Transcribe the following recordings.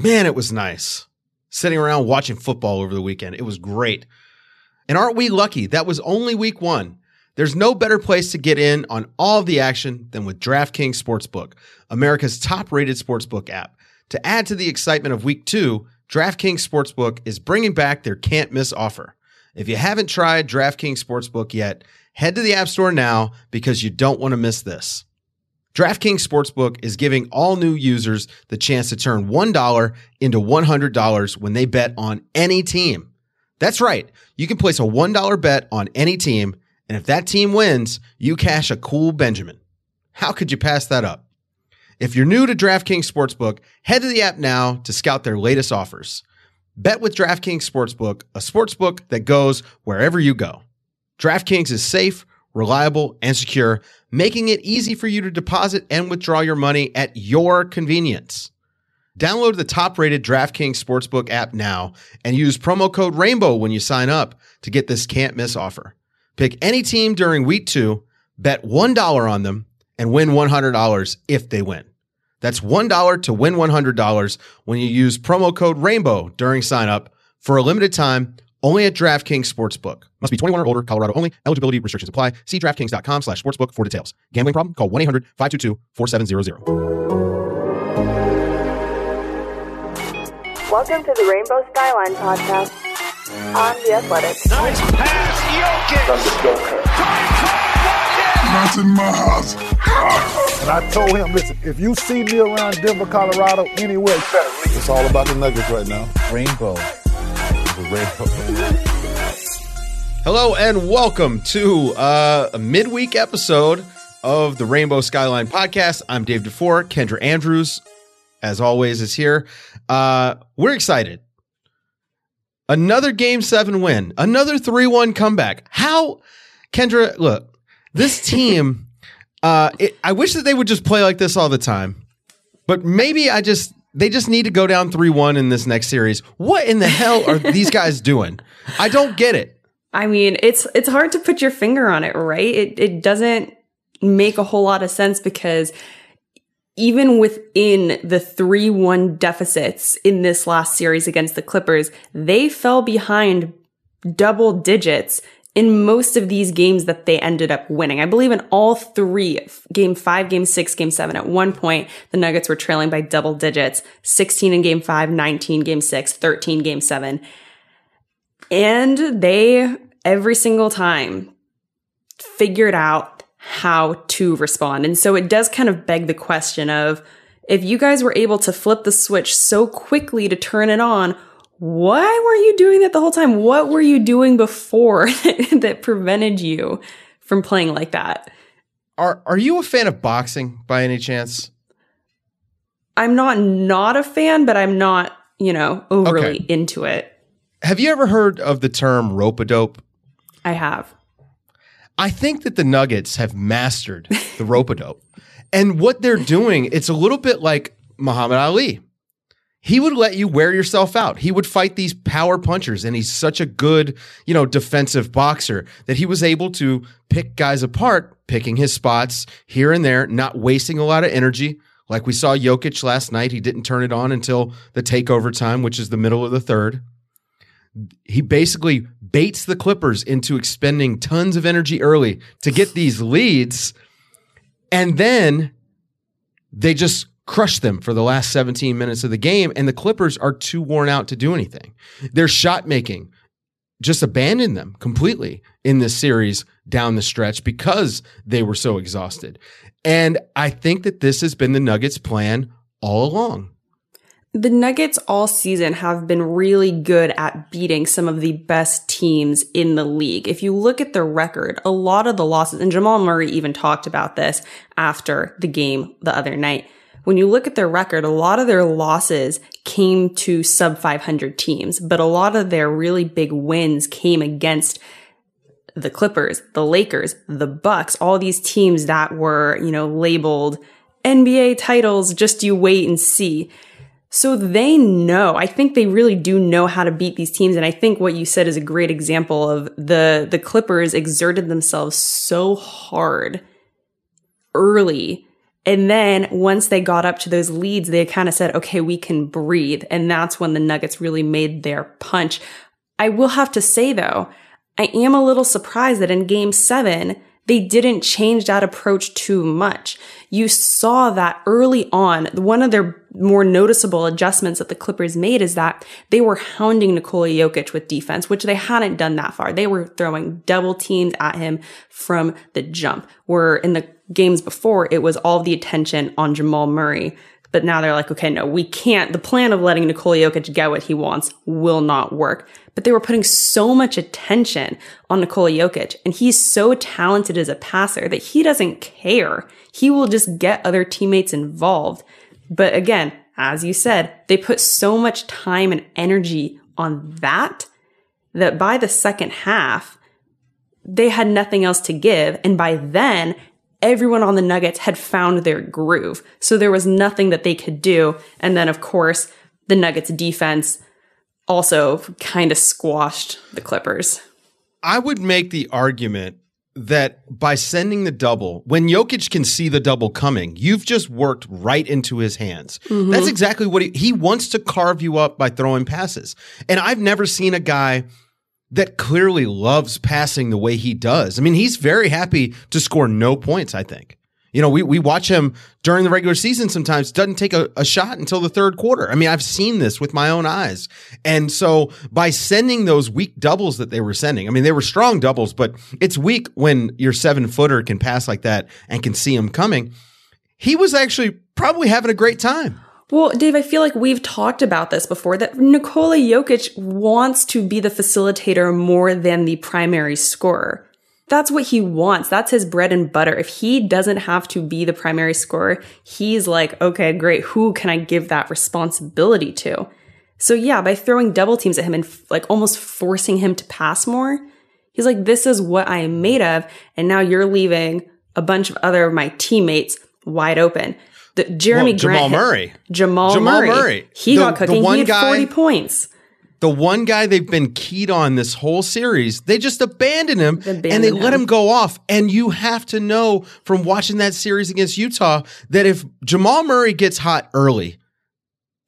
Man, it was nice sitting around watching football over the weekend. It was great. And aren't we lucky? That was only week one. There's no better place to get in on all of the action than with DraftKings Sportsbook, America's top rated sportsbook app. To add to the excitement of week two, DraftKings Sportsbook is bringing back their can't miss offer. If you haven't tried DraftKings Sportsbook yet, head to the App Store now because you don't want to miss this. DraftKings Sportsbook is giving all new users the chance to turn $1 into $100 when they bet on any team. That's right. You can place a $1 bet on any team, and if that team wins, you cash a cool Benjamin. How could you pass that up? If you're new to DraftKings Sportsbook, head to the app now to scout their latest offers. Bet with DraftKings Sportsbook, a sportsbook that goes wherever you go. DraftKings is safe, reliable, and secure, making it easy for you to deposit and withdraw your money at your convenience. Download the top rated DraftKings Sportsbook app now and use promo code RAINBOW when you sign up to get this can't miss offer. Pick any team during week two, bet $1 on them, and win $100 if they win. That's $1 to win $100 when you use promo code RAINBOW during sign up for a limited time only at DraftKings Sportsbook. Must be 21 or older, Colorado only. Eligibility restrictions apply. See DraftKings.com slash sportsbook for details. Gambling problem? Call 1-800-522-4700. Welcome to the Rainbow Skyline podcast on The Athletic. Nice pass, Jokic. Not in my house. And I told him, listen, if you see me around Denver, Colorado, anywhere, you better leave. It's all about the Nuggets right now. Rainbow. Hello and welcome to uh, a midweek episode of the Rainbow Skyline podcast. I'm Dave DeFore. Kendra Andrews, as always, is here. Uh, we're excited. Another game seven win, another 3 1 comeback. How, Kendra, look, this team, uh, it, I wish that they would just play like this all the time, but maybe I just, they just need to go down 3 1 in this next series. What in the hell are these guys doing? I don't get it. I mean, it's it's hard to put your finger on it, right? It it doesn't make a whole lot of sense because even within the 3-1 deficits in this last series against the Clippers, they fell behind double digits in most of these games that they ended up winning. I believe in all three, game five, game six, game seven, at one point, the Nuggets were trailing by double digits, 16 in game five, 19 game six, 13 game seven. And they, every single time, figured out how to respond. And so it does kind of beg the question of if you guys were able to flip the switch so quickly to turn it on, why were you doing that the whole time? What were you doing before that prevented you from playing like that? Are are you a fan of boxing by any chance? I'm not not a fan, but I'm not, you know, overly Okay. into it. Have you ever heard of the term rope a dope? I have. I think that the Nuggets have mastered the rope a dope. And what they're doing, it's a little bit like Muhammad Ali. He would let you wear yourself out. He would fight these power punchers, and he's such a good, you know, defensive boxer that he was able to pick guys apart, picking his spots here and there, not wasting a lot of energy. Like we saw Jokic last night, he didn't turn it on until the takeover time, which is the middle of the third he basically baits the Clippers into expending tons of energy early to get these leads. And then they just crush them for the last 17 minutes of the game. And the Clippers are too worn out to do anything. Their shot making just abandoned them completely in this series down the stretch because they were so exhausted. And I think that this has been the Nuggets' plan all along. The Nuggets all season have been really good at beating some of the best teams in the league. If you look at their record, a lot of the losses, and Jamal Murray even talked about this after the game the other night. When you look at their record, a lot of their losses came to sub 500 teams, but a lot of their really big wins came against the Clippers, the Lakers, the Bucks, all these teams that were, you know, labeled NBA titles, just you wait and see. So they know, I think they really do know how to beat these teams. And I think what you said is a great example of the, the Clippers exerted themselves so hard early And then once they got up to those leads, they kind of said, okay, we can breathe. And that's when the Nuggets really made their punch. I will have to say though, I am a little surprised that in game seven, they didn't change that approach too much. You saw that early on. One of their more noticeable adjustments that the Clippers made is that they were hounding Nikola Jokic with defense, which they hadn't done that far. They were throwing double teams at him from the jump. Where in the games before, it was all the attention on Jamal Murray. But now they're like, okay, no, we can't. The plan of letting Nikola Jokic get what he wants will not work but they were putting so much attention on Nikola Jokic. And he's so talented as a passer that he doesn't care. He will just get other teammates involved. But again, as you said, they put so much time and energy on that that by the second half, they had nothing else to give. And by then, everyone on the Nuggets had found their groove. So there was nothing that they could do. And then, of course, the Nuggets defense also kind of squashed the Clippers. I would make the argument that by sending the double, when Jokic can see the double coming, you've just worked right into his hands. Mm-hmm. That's exactly what he, he wants to carve you up by throwing passes. And I've never seen a guy that clearly loves passing the way he does. I mean, he's very happy to score no points, I think. You know, we, we watch him during the regular season sometimes, doesn't take a, a, shot until the third quarter. I mean, I've seen this with my own eyes. And so by sending those weak doubles that they were sending, I mean, they were strong doubles, but it's weak when your seven footer can pass like that and can see him coming. He was actually probably having a great time. Well, Dave, I feel like we've talked about this before that Nikola Jokic wants to be the facilitator more than the primary scorer that's what he wants. That's his bread and butter. If he doesn't have to be the primary scorer, he's like, okay, great. Who can I give that responsibility to? So yeah, by throwing double teams at him and like almost forcing him to pass more, he's like, this is what I am made of. And now you're leaving a bunch of other of my teammates wide open. The, Jerami well, Grant, Jamal Murray, Jamal, Jamal Murray, Murray. he the, got cooking. He had guy, 40 points the one guy they've been keyed on this whole series, they just abandon him and they him. let him go off. And you have to know from watching that series against Utah that if Jamal Murray gets hot early,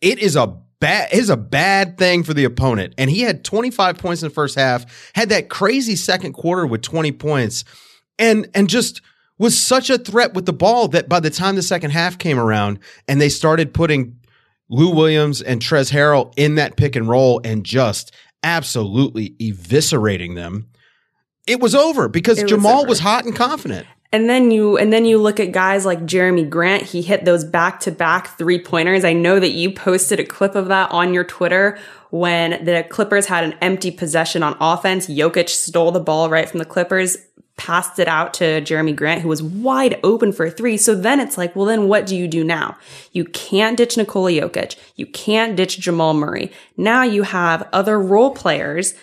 it is a bad is a bad thing for the opponent. And he had 25 points in the first half, had that crazy second quarter with 20 points, and and just was such a threat with the ball that by the time the second half came around and they started putting Lou Williams and Trez Harrell in that pick and roll and just absolutely eviscerating them, it was over because it Jamal was, was, hot and confident. And then you and then you look at guys like Jerami Grant, he hit those back-to-back three-pointers. I know that you posted a clip of that on your Twitter when the Clippers had an empty possession on offense. Jokic stole the ball right from the Clippers passed it out to Jerami Grant, who was wide open for three. So then it's like, well, then what do you do now? You can't ditch Nikola Jokic. You can't ditch Jamal Murray. Now you have other role players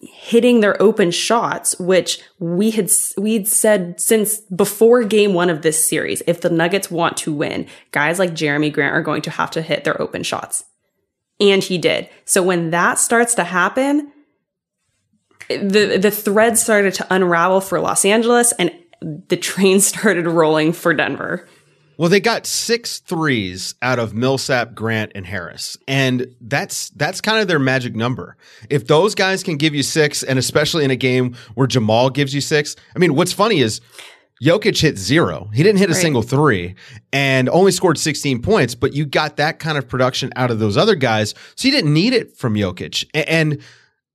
hitting their open shots, which we had, we'd said since before game one of this series, if the Nuggets want to win, guys like Jerami Grant are going to have to hit their open shots. And he did. So when that starts to happen, the the thread started to unravel for Los Angeles and the train started rolling for Denver. Well, they got six threes out of Millsap, Grant, and Harris, and that's that's kind of their magic number. If those guys can give you six, and especially in a game where Jamal gives you six, I mean, what's funny is Jokic hit zero. He didn't hit a right. single three and only scored 16 points, but you got that kind of production out of those other guys, so you didn't need it from Jokic, and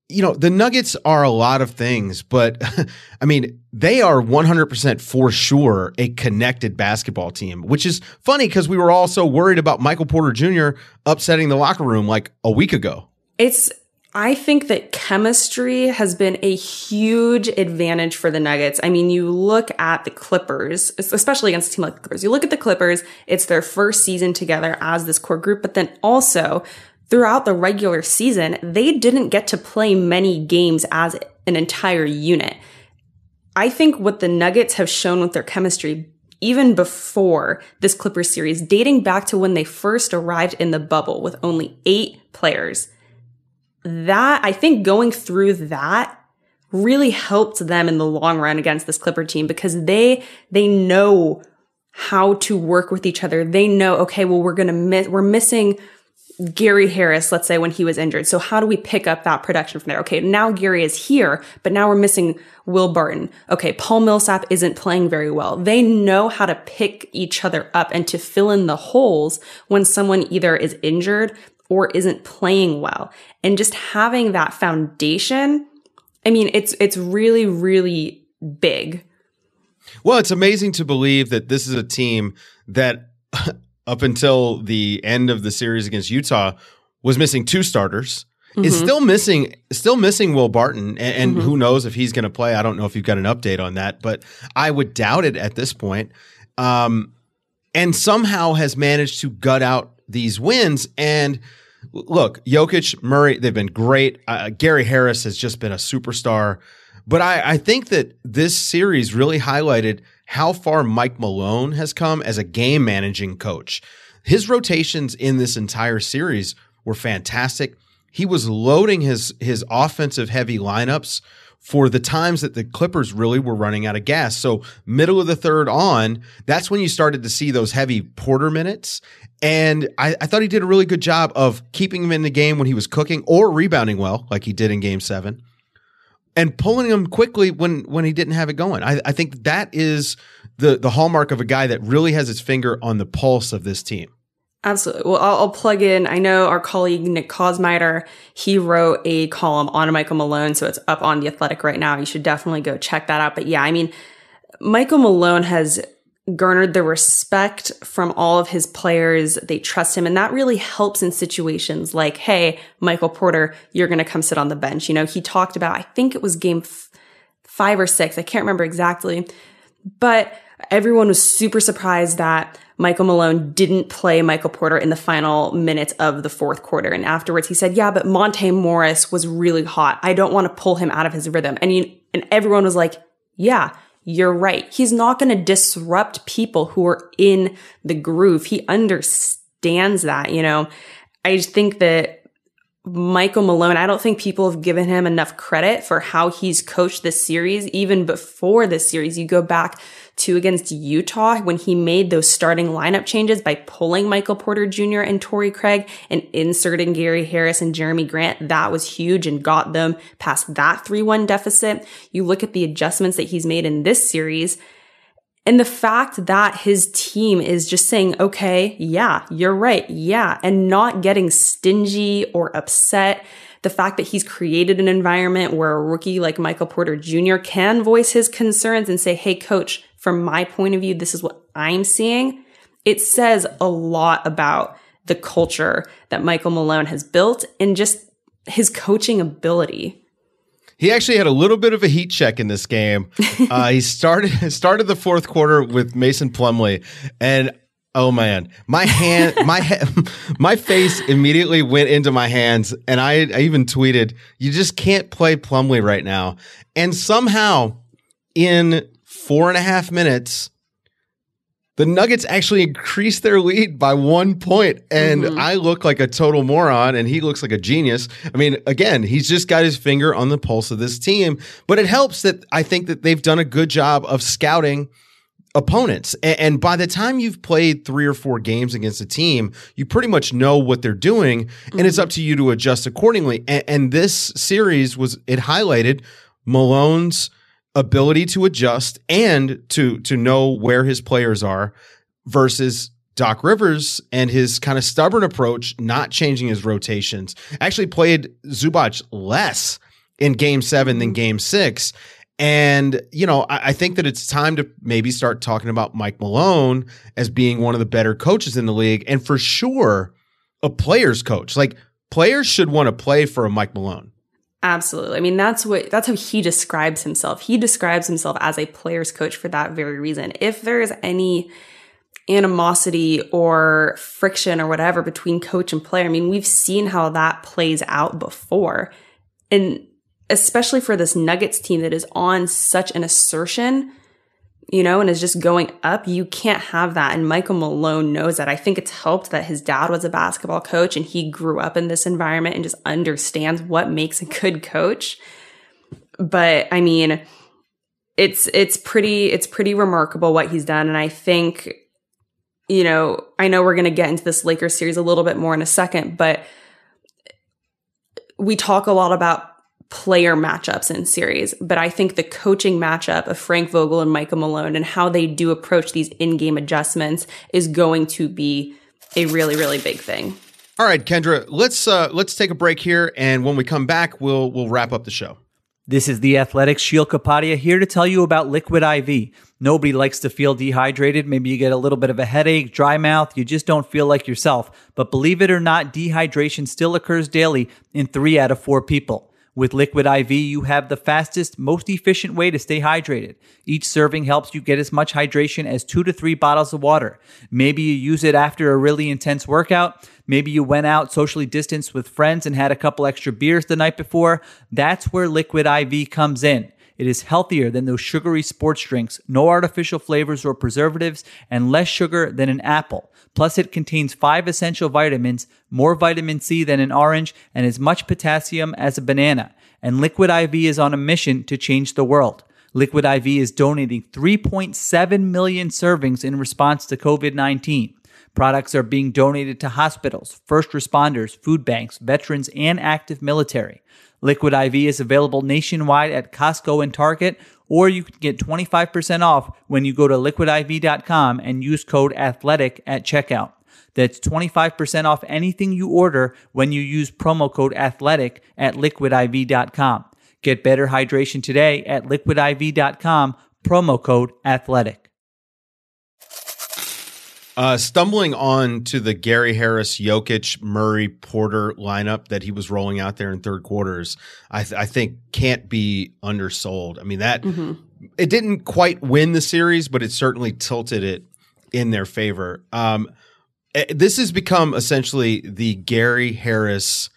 you know, the Nuggets are a lot of things, but I mean, they are 100% for sure a connected basketball team, which is funny because we were all so worried about Michael Porter Jr. upsetting the locker room like a week ago. It's, I think that chemistry has been a huge advantage for the Nuggets. I mean, you look at the Clippers, especially against a team like the Clippers. You look at the Clippers, it's their first season together as this core group, but then also throughout the regular season, they didn't get to play many games as an entire unit. I think what the Nuggets have shown with their chemistry, even before this Clippers series, dating back to when they first arrived in the bubble with only eight players, that I think going through that really helped them in the long run against this Clipper team because they, they know how to work with each other. They know, okay, well, we're to miss, we're missing Gary Harris, let's say when he was injured. So how do we pick up that production from there? Okay, now Gary is here, but now we're missing Will Barton. Okay, Paul Millsap isn't playing very well. They know how to pick each other up and to fill in the holes when someone either is injured or isn't playing well. And just having that foundation, I mean, it's it's really really big. Well, it's amazing to believe that this is a team that up until the end of the series against Utah was missing two starters. Mm-hmm. Is still missing, still missing Will Barton, and, and mm-hmm. who knows if he's going to play? I don't know if you've got an update on that, but I would doubt it at this point. Um, and somehow has managed to gut out these wins. And look, Jokic, Murray, they've been great. Uh, Gary Harris has just been a superstar. But I, I think that this series really highlighted how far Mike Malone has come as a game managing coach. His rotations in this entire series were fantastic. He was loading his his offensive heavy lineups for the times that the Clippers really were running out of gas. So middle of the third on, that's when you started to see those heavy Porter minutes. And I, I, thought he did a really good job of keeping him in the game when he was cooking or rebounding well, like he did in game seven and pulling him quickly when when he didn't have it going. I, I think that is the the hallmark of a guy that really has his finger on the pulse of this team. Absolutely. Well, I'll, I'll, plug in. I know our colleague Nick Kosmider, he wrote a column on Michael Malone, so it's up on the Athletic right now. You should definitely go check that out. But yeah, I mean, Michael Malone has garnered the respect from all of his players. They trust him. And that really helps in situations like, Hey, Michael Porter, you're going to come sit on the bench. You know, he talked about, I think it was game f- five or six. I can't remember exactly, but everyone was super surprised that Michael Malone didn't play Michael Porter in the final minutes of the fourth quarter. And afterwards he said, yeah, but Monte Morris was really hot. I don't want to pull him out of his rhythm. And you, and everyone was like, yeah, you're right. He's not going to disrupt people who are in the groove. He understands that, you know. I think that Michael Malone, I don't think people have given him enough credit for how he's coached this series. Even before this series, you go back to against Utah when he made those starting lineup changes by pulling Michael Porter Jr. and Torrey Craig and inserting Gary Harris and Jerami Grant. That was huge and got them past that 3-1 deficit. You look at the adjustments that he's made in this series and the fact that his team is just saying, okay, yeah, you're right. Yeah. And not getting stingy or upset. The fact that he's created an environment where a rookie like Michael Porter Jr. can voice his concerns and say, Hey, coach, from my point of view, this is what I'm seeing. It says a lot about the culture that Michael Malone has built and just his coaching ability. He actually had a little bit of a heat check in this game. Uh, he started started the fourth quarter with Mason Plumlee, and oh man, my hand, my he- my face immediately went into my hands, and I, I even tweeted, "You just can't play Plumlee right now." And somehow, in four and a half minutes, the Nuggets actually increased their lead by one point, and mm-hmm. I look like a total moron, and he looks like a genius. I mean, again, he's just got his finger on the pulse of this team, but it helps that I think that they've done a good job of scouting opponents. And, by the time you've played three or four games against a team, you pretty much know what they're doing, and mm-hmm. it's up to you to adjust accordingly. And, and this series was it highlighted Malone's ability to adjust and to to know where his players are versus Doc Rivers and his kind of stubborn approach, not changing his rotations, actually played Zubac less in game seven than mm-hmm. game six. And, you know, I, I, think that it's time to maybe start talking about Mike Malone as being one of the better coaches in the league and for sure a player's coach. Like players should want to play for a Mike Malone. Absolutely. I mean, that's what, that's how he describes himself. He describes himself as a player's coach for that very reason. If there is any animosity or friction or whatever between coach and player, I mean, we've seen how that plays out before. And especially for this Nuggets team that is on such an assertion you know, and is just going up. You can't have that. And Michael Malone knows that. I think it's helped that his dad was a basketball coach and he grew up in this environment and just understands what makes a good coach. But I mean, it's it's pretty it's pretty remarkable what he's done and I think you know, I know we're going to get into this Lakers series a little bit more in a second, but we talk a lot about player matchups in series, but I think the coaching matchup of Frank Vogel and Michael Malone and how they do approach these in-game adjustments is going to be a really, really big thing. All right, Kendra, let's uh, let's take a break here, and when we come back, we'll we'll wrap up the show. This is the Athletics Sheil Kapadia here to tell you about Liquid IV. Nobody likes to feel dehydrated. Maybe you get a little bit of a headache, dry mouth, you just don't feel like yourself. But believe it or not, dehydration still occurs daily in three out of four people. With Liquid IV, you have the fastest, most efficient way to stay hydrated. Each serving helps you get as much hydration as two to three bottles of water. Maybe you use it after a really intense workout. Maybe you went out socially distanced with friends and had a couple extra beers the night before. That's where Liquid IV comes in. It is healthier than those sugary sports drinks, no artificial flavors or preservatives, and less sugar than an apple. Plus, it contains five essential vitamins, more vitamin C than an orange, and as much potassium as a banana. And Liquid IV is on a mission to change the world. Liquid IV is donating 3.7 million servings in response to COVID 19. Products are being donated to hospitals, first responders, food banks, veterans, and active military. Liquid IV is available nationwide at Costco and Target, or you can get 25% off when you go to liquidiv.com and use code ATHLETIC at checkout. That's 25% off anything you order when you use promo code ATHLETIC at liquidiv.com. Get better hydration today at liquidiv.com, promo code ATHLETIC. Uh, stumbling on to the Gary Harris, Jokic, Murray, Porter lineup that he was rolling out there in third quarters, I, th- I think can't be undersold. I mean that mm-hmm. it didn't quite win the series, but it certainly tilted it in their favor. Um, eh, this has become essentially the Gary Harris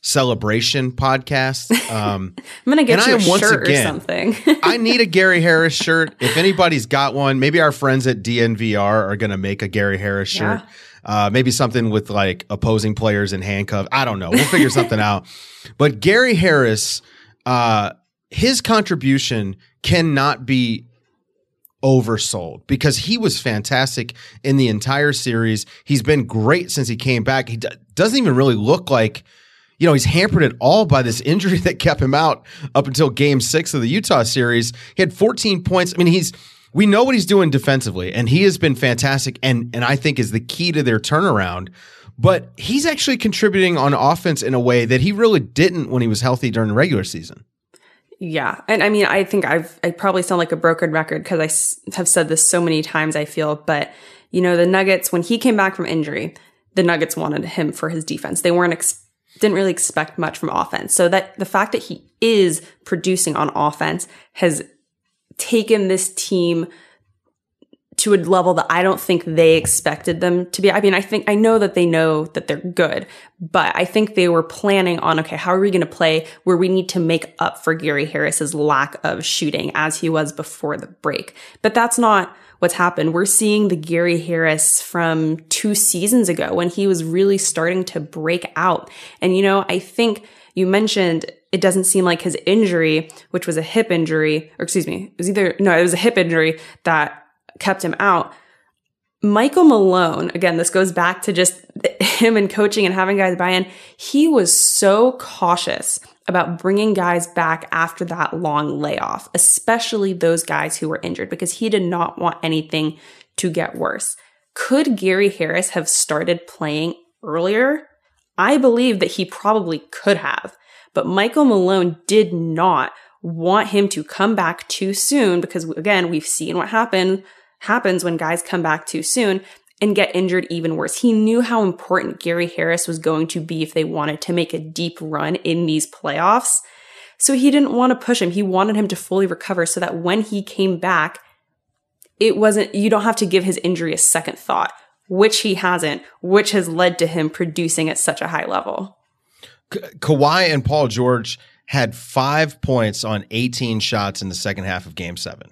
celebration podcast. Um, I'm gonna get you a shirt again, or something. I need a Gary Harris shirt. If anybody's got one, maybe our friends at DNVR are gonna make a Gary Harris shirt. Yeah. Uh, maybe something with like opposing players in handcuffs. I don't know. We'll figure something out. But Gary Harris, uh, his contribution cannot be oversold because he was fantastic in the entire series. He's been great since he came back. He d- doesn't even really look like you know, he's hampered at all by this injury that kept him out up until game six of the Utah series. He had 14 points. I mean, he's, we know what he's doing defensively, and he has been fantastic and, and I think is the key to their turnaround. But he's actually contributing on offense in a way that he really didn't when he was healthy during the regular season. Yeah. And I mean, I think I've, I probably sound like a broken record because I s- have said this so many times, I feel. But, you know, the Nuggets, when he came back from injury, the Nuggets wanted him for his defense. They weren't didn't really expect much from offense. So that the fact that he is producing on offense has taken this team to a level that I don't think they expected them to be. I mean, I think I know that they know that they're good, but I think they were planning on, okay, how are we going to play where we need to make up for Gary Harris's lack of shooting as he was before the break. But that's not what's happened. We're seeing the Gary Harris from two seasons ago when he was really starting to break out. And, you know, I think you mentioned it doesn't seem like his injury, which was a hip injury, or excuse me, it was either, no, it was a hip injury that kept him out. Michael Malone, again, this goes back to just him and coaching and having guys buy in. He was so cautious about bringing guys back after that long layoff, especially those guys who were injured, because he did not want anything to get worse. Could Gary Harris have started playing earlier? I believe that he probably could have, but Michael Malone did not want him to come back too soon because again, we've seen what happened happens when guys come back too soon and get injured even worse. He knew how important Gary Harris was going to be if they wanted to make a deep run in these playoffs. So he didn't want to push him. He wanted him to fully recover so that when he came back, it wasn't, you don't have to give his injury a second thought, which he hasn't, which has led to him producing at such a high level. Ka- Kawhi and Paul George had five points on 18 shots in the second half of game seven.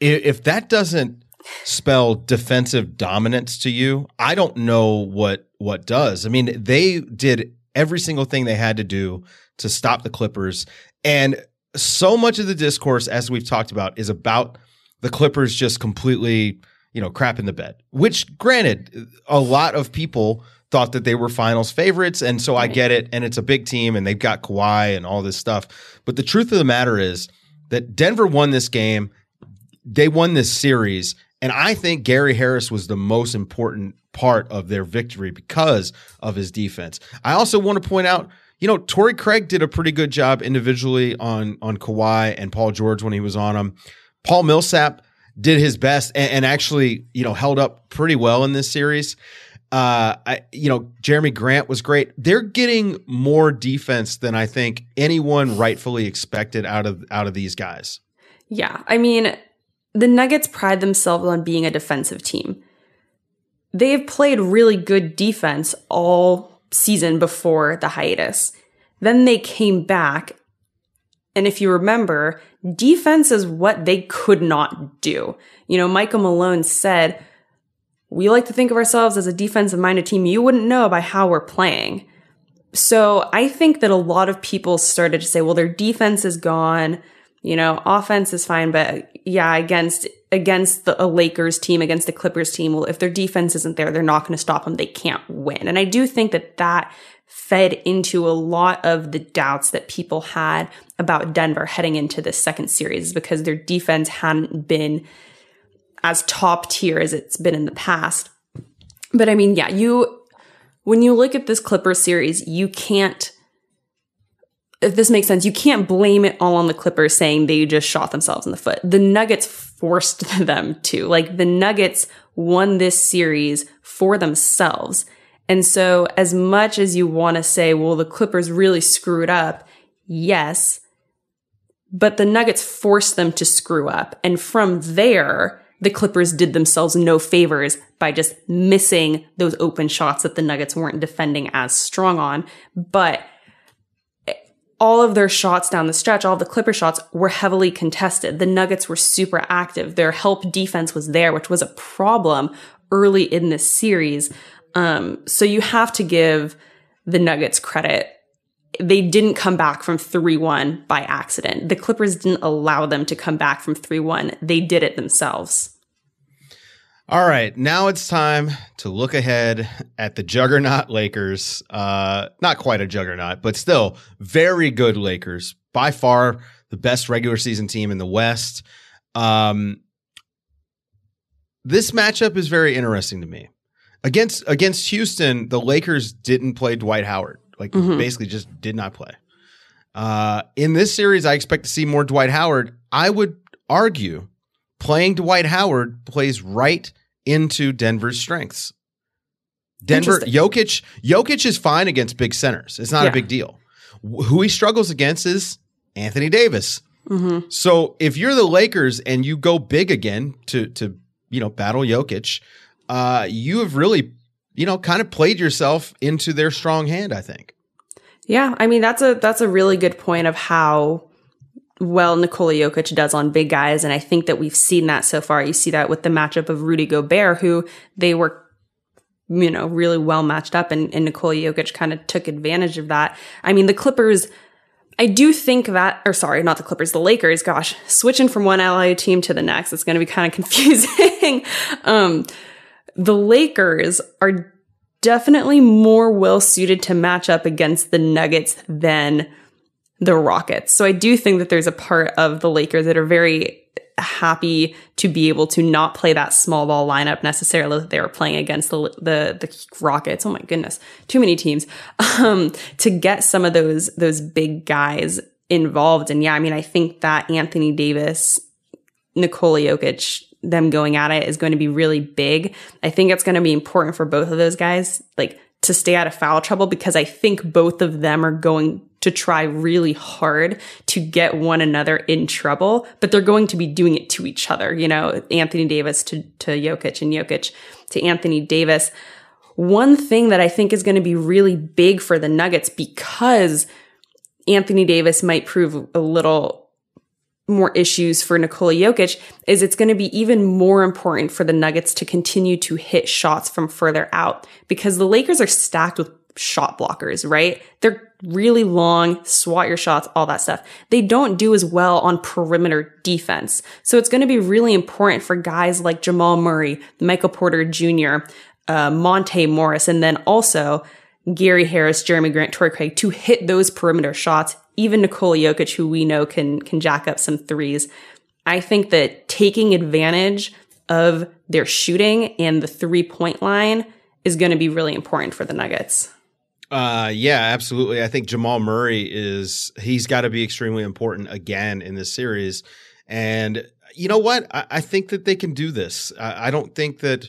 If that doesn't spell defensive dominance to you, I don't know what what does. I mean, they did every single thing they had to do to stop the Clippers, and so much of the discourse, as we've talked about, is about the Clippers just completely you know, crap in the bed. Which, granted, a lot of people thought that they were finals favorites. And so I get it. And it's a big team and they've got Kawhi and all this stuff. But the truth of the matter is that Denver won this game. They won this series. And I think Gary Harris was the most important part of their victory because of his defense. I also want to point out, you know, Torrey Craig did a pretty good job individually on on Kawhi and Paul George when he was on him. Paul Millsap did his best and, and actually, you know, held up pretty well in this series. Uh, I, you know, Jerami Grant was great. They're getting more defense than I think anyone rightfully expected out of out of these guys. Yeah, I mean, the Nuggets pride themselves on being a defensive team. They have played really good defense all season before the hiatus. Then they came back. And if you remember, defense is what they could not do. You know, Michael Malone said, we like to think of ourselves as a defensive minded team. You wouldn't know by how we're playing. So I think that a lot of people started to say, well, their defense is gone. You know, offense is fine, but yeah, against, against the a Lakers team, against the Clippers team, well, if their defense isn't there, they're not going to stop them. They can't win. And I do think that that fed into a lot of the doubts that people had about Denver heading into this second series because their defense hadn't been as top tier as it's been in the past. But I mean, yeah, you when you look at this Clippers series, you can't if this makes sense, you can't blame it all on the Clippers saying they just shot themselves in the foot. The Nuggets forced them to. Like the Nuggets won this series for themselves. And so as much as you want to say, well, the Clippers really screwed up, yes, but the Nuggets forced them to screw up. And from there, the Clippers did themselves no favors by just missing those open shots that the Nuggets weren't defending as strong on. But all of their shots down the stretch, all the Clipper shots were heavily contested. The Nuggets were super active. Their help defense was there, which was a problem early in this series. Um, so you have to give the Nuggets credit. They didn't come back from 3 1 by accident. The Clippers didn't allow them to come back from 3 1. They did it themselves. All right, now it's time to look ahead at the juggernaut Lakers. Uh, not quite a juggernaut, but still very good Lakers. By far the best regular season team in the West. Um, this matchup is very interesting to me. Against against Houston, the Lakers didn't play Dwight Howard. Like mm-hmm. basically just did not play. Uh, in this series, I expect to see more Dwight Howard. I would argue playing Dwight Howard plays right into Denver's strengths. Denver Jokic Jokic is fine against big centers. It's not yeah. a big deal. Who he struggles against is Anthony Davis. Mm-hmm. So if you're the Lakers and you go big again to to you know battle Jokic, uh, you have really you know kind of played yourself into their strong hand. I think. Yeah, I mean that's a that's a really good point of how well Nikola Jokic does on big guys. And I think that we've seen that so far. You see that with the matchup of Rudy Gobert, who they were, you know, really well matched up and, and Nikola Jokic kind of took advantage of that. I mean, the Clippers, I do think that, or sorry, not the Clippers, the Lakers, gosh, switching from one LA team to the next, it's going to be kind of confusing. um, the Lakers are definitely more well suited to match up against the Nuggets than the Rockets. So I do think that there's a part of the Lakers that are very happy to be able to not play that small ball lineup necessarily that they were playing against the the, the Rockets. Oh my goodness, too many teams. Um, to get some of those those big guys involved. And yeah, I mean, I think that Anthony Davis, Nikola Jokic, them going at it is going to be really big. I think it's going to be important for both of those guys, like to stay out of foul trouble because I think both of them are going to try really hard to get one another in trouble, but they're going to be doing it to each other. You know, Anthony Davis to, to Jokic and Jokic to Anthony Davis. One thing that I think is going to be really big for the Nuggets because Anthony Davis might prove a little more issues for Nikola Jokic is it's going to be even more important for the Nuggets to continue to hit shots from further out because the Lakers are stacked with shot blockers, right? They're really long, swat your shots, all that stuff. They don't do as well on perimeter defense. So it's going to be really important for guys like Jamal Murray, Michael Porter Jr., uh, Monte Morris, and then also Gary Harris, Jerami Grant, Torrey Craig to hit those perimeter shots. Even Nikola Jokic, who we know can can jack up some threes. I think that taking advantage of their shooting and the three point line is going to be really important for the Nuggets. Uh, yeah, absolutely. I think Jamal Murray is he's got to be extremely important again in this series. And you know what? I, I think that they can do this. I, I, don't think that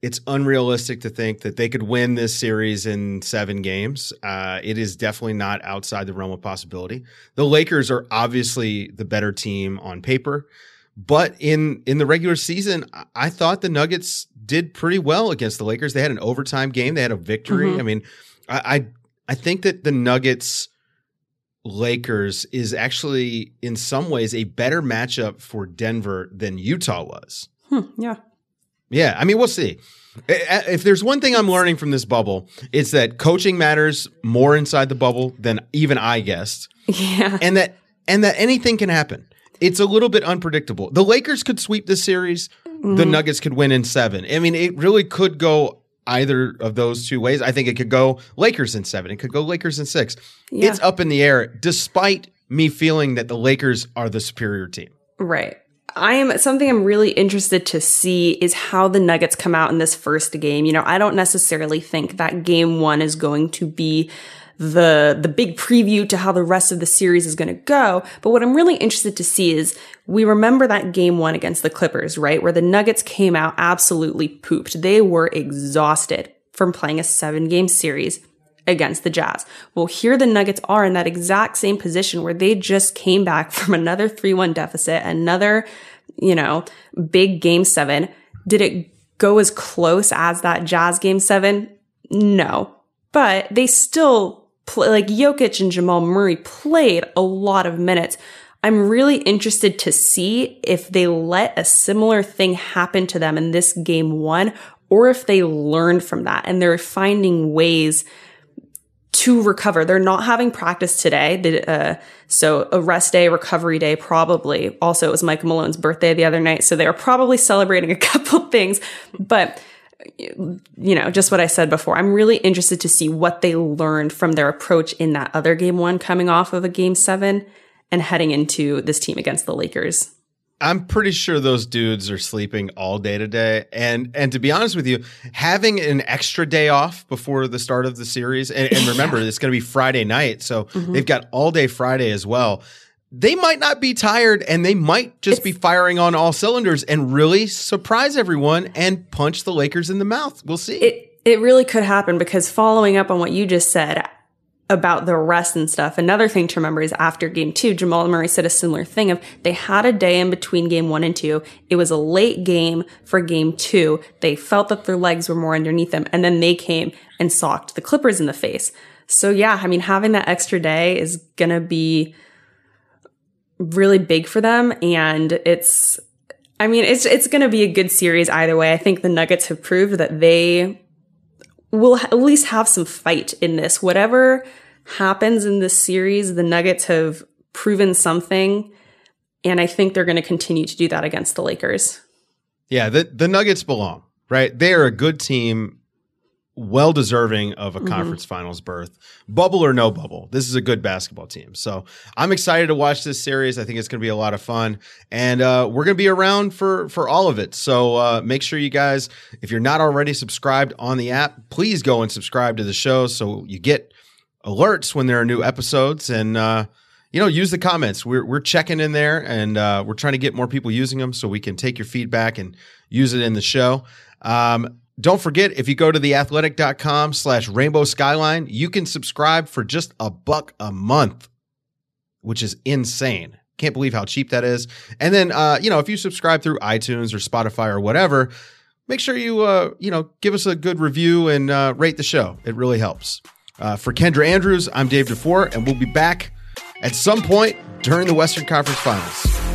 it's unrealistic to think that they could win this series in seven games. Uh, it is definitely not outside the realm of possibility. The Lakers are obviously the better team on paper. But in in the regular season, I thought the Nuggets did pretty well against the Lakers. They had an overtime game. They had a victory. Mm-hmm. I mean, I, I I think that the Nuggets Lakers is actually in some ways a better matchup for Denver than Utah was. Hmm, yeah. Yeah, I mean, we'll see. If there's one thing I'm learning from this bubble, it's that coaching matters more inside the bubble than even I guessed. Yeah. And that and that anything can happen it's a little bit unpredictable. The Lakers could sweep this series. Mm-hmm. The Nuggets could win in seven. I mean, it really could go either of those two ways. I think it could go Lakers in seven. It could go Lakers in six. Yeah. It's up in the air, despite me feeling that the Lakers are the superior team. Right. I am something I'm really interested to see is how the Nuggets come out in this first game. You know, I don't necessarily think that game one is going to be the the big preview to how the rest of the series is going to go. But what I'm really interested to see is we remember that game one against the Clippers, right? Where the Nuggets came out absolutely pooped. They were exhausted from playing a seven game series against the Jazz. Well, here the Nuggets are in that exact same position where they just came back from another 3-1 deficit, another, you know, big game 7. Did it go as close as that Jazz game 7? No. But they still play, like Jokic and Jamal Murray played a lot of minutes. I'm really interested to see if they let a similar thing happen to them in this game one, or if they learned from that and they're finding ways to recover. They're not having practice today. uh, so a rest day, recovery day, probably. Also, it was Michael Malone's birthday the other night. So they are probably celebrating a couple things, but you know, just what I said before. I'm really interested to see what they learned from their approach in that other game one coming off of a game seven and heading into this team against the Lakers. I'm pretty sure those dudes are sleeping all day today. And and to be honest with you, having an extra day off before the start of the series, and, and remember, it's going to be Friday night. So mm-hmm. they've got all day Friday as well they might not be tired and they might just it's, be firing on all cylinders and really surprise everyone and punch the Lakers in the mouth. We'll see. It it really could happen because following up on what you just said about the rest and stuff, another thing to remember is after game two, Jamal Murray said a similar thing of they had a day in between game one and two. It was a late game for game two. They felt that their legs were more underneath them and then they came and socked the Clippers in the face. So yeah, I mean, having that extra day is gonna be really big for them and it's I mean it's it's going to be a good series either way. I think the Nuggets have proved that they will at least have some fight in this. Whatever happens in this series, the Nuggets have proven something and I think they're going to continue to do that against the Lakers. Yeah, the the Nuggets belong, right? They are a good team well deserving of a mm-hmm. conference finals berth, bubble or no bubble. This is a good basketball team. So I'm excited to watch this series. I think it's going to be a lot of fun, and uh, we're going to be around for for all of it. So uh, make sure you guys, if you're not already subscribed on the app, please go and subscribe to the show so you get alerts when there are new episodes and. Uh, you know, use the comments. We're we're checking in there, and uh, we're trying to get more people using them, so we can take your feedback and use it in the show. Um, don't forget, if you go to theathletic.com slash rainbow skyline, you can subscribe for just a buck a month, which is insane. Can't believe how cheap that is. And then, uh, you know, if you subscribe through iTunes or Spotify or whatever, make sure you, uh, you know, give us a good review and uh, rate the show. It really helps. Uh, for Kendra Andrews, I'm Dave DeFore, and we'll be back at some point during the Western Conference Finals.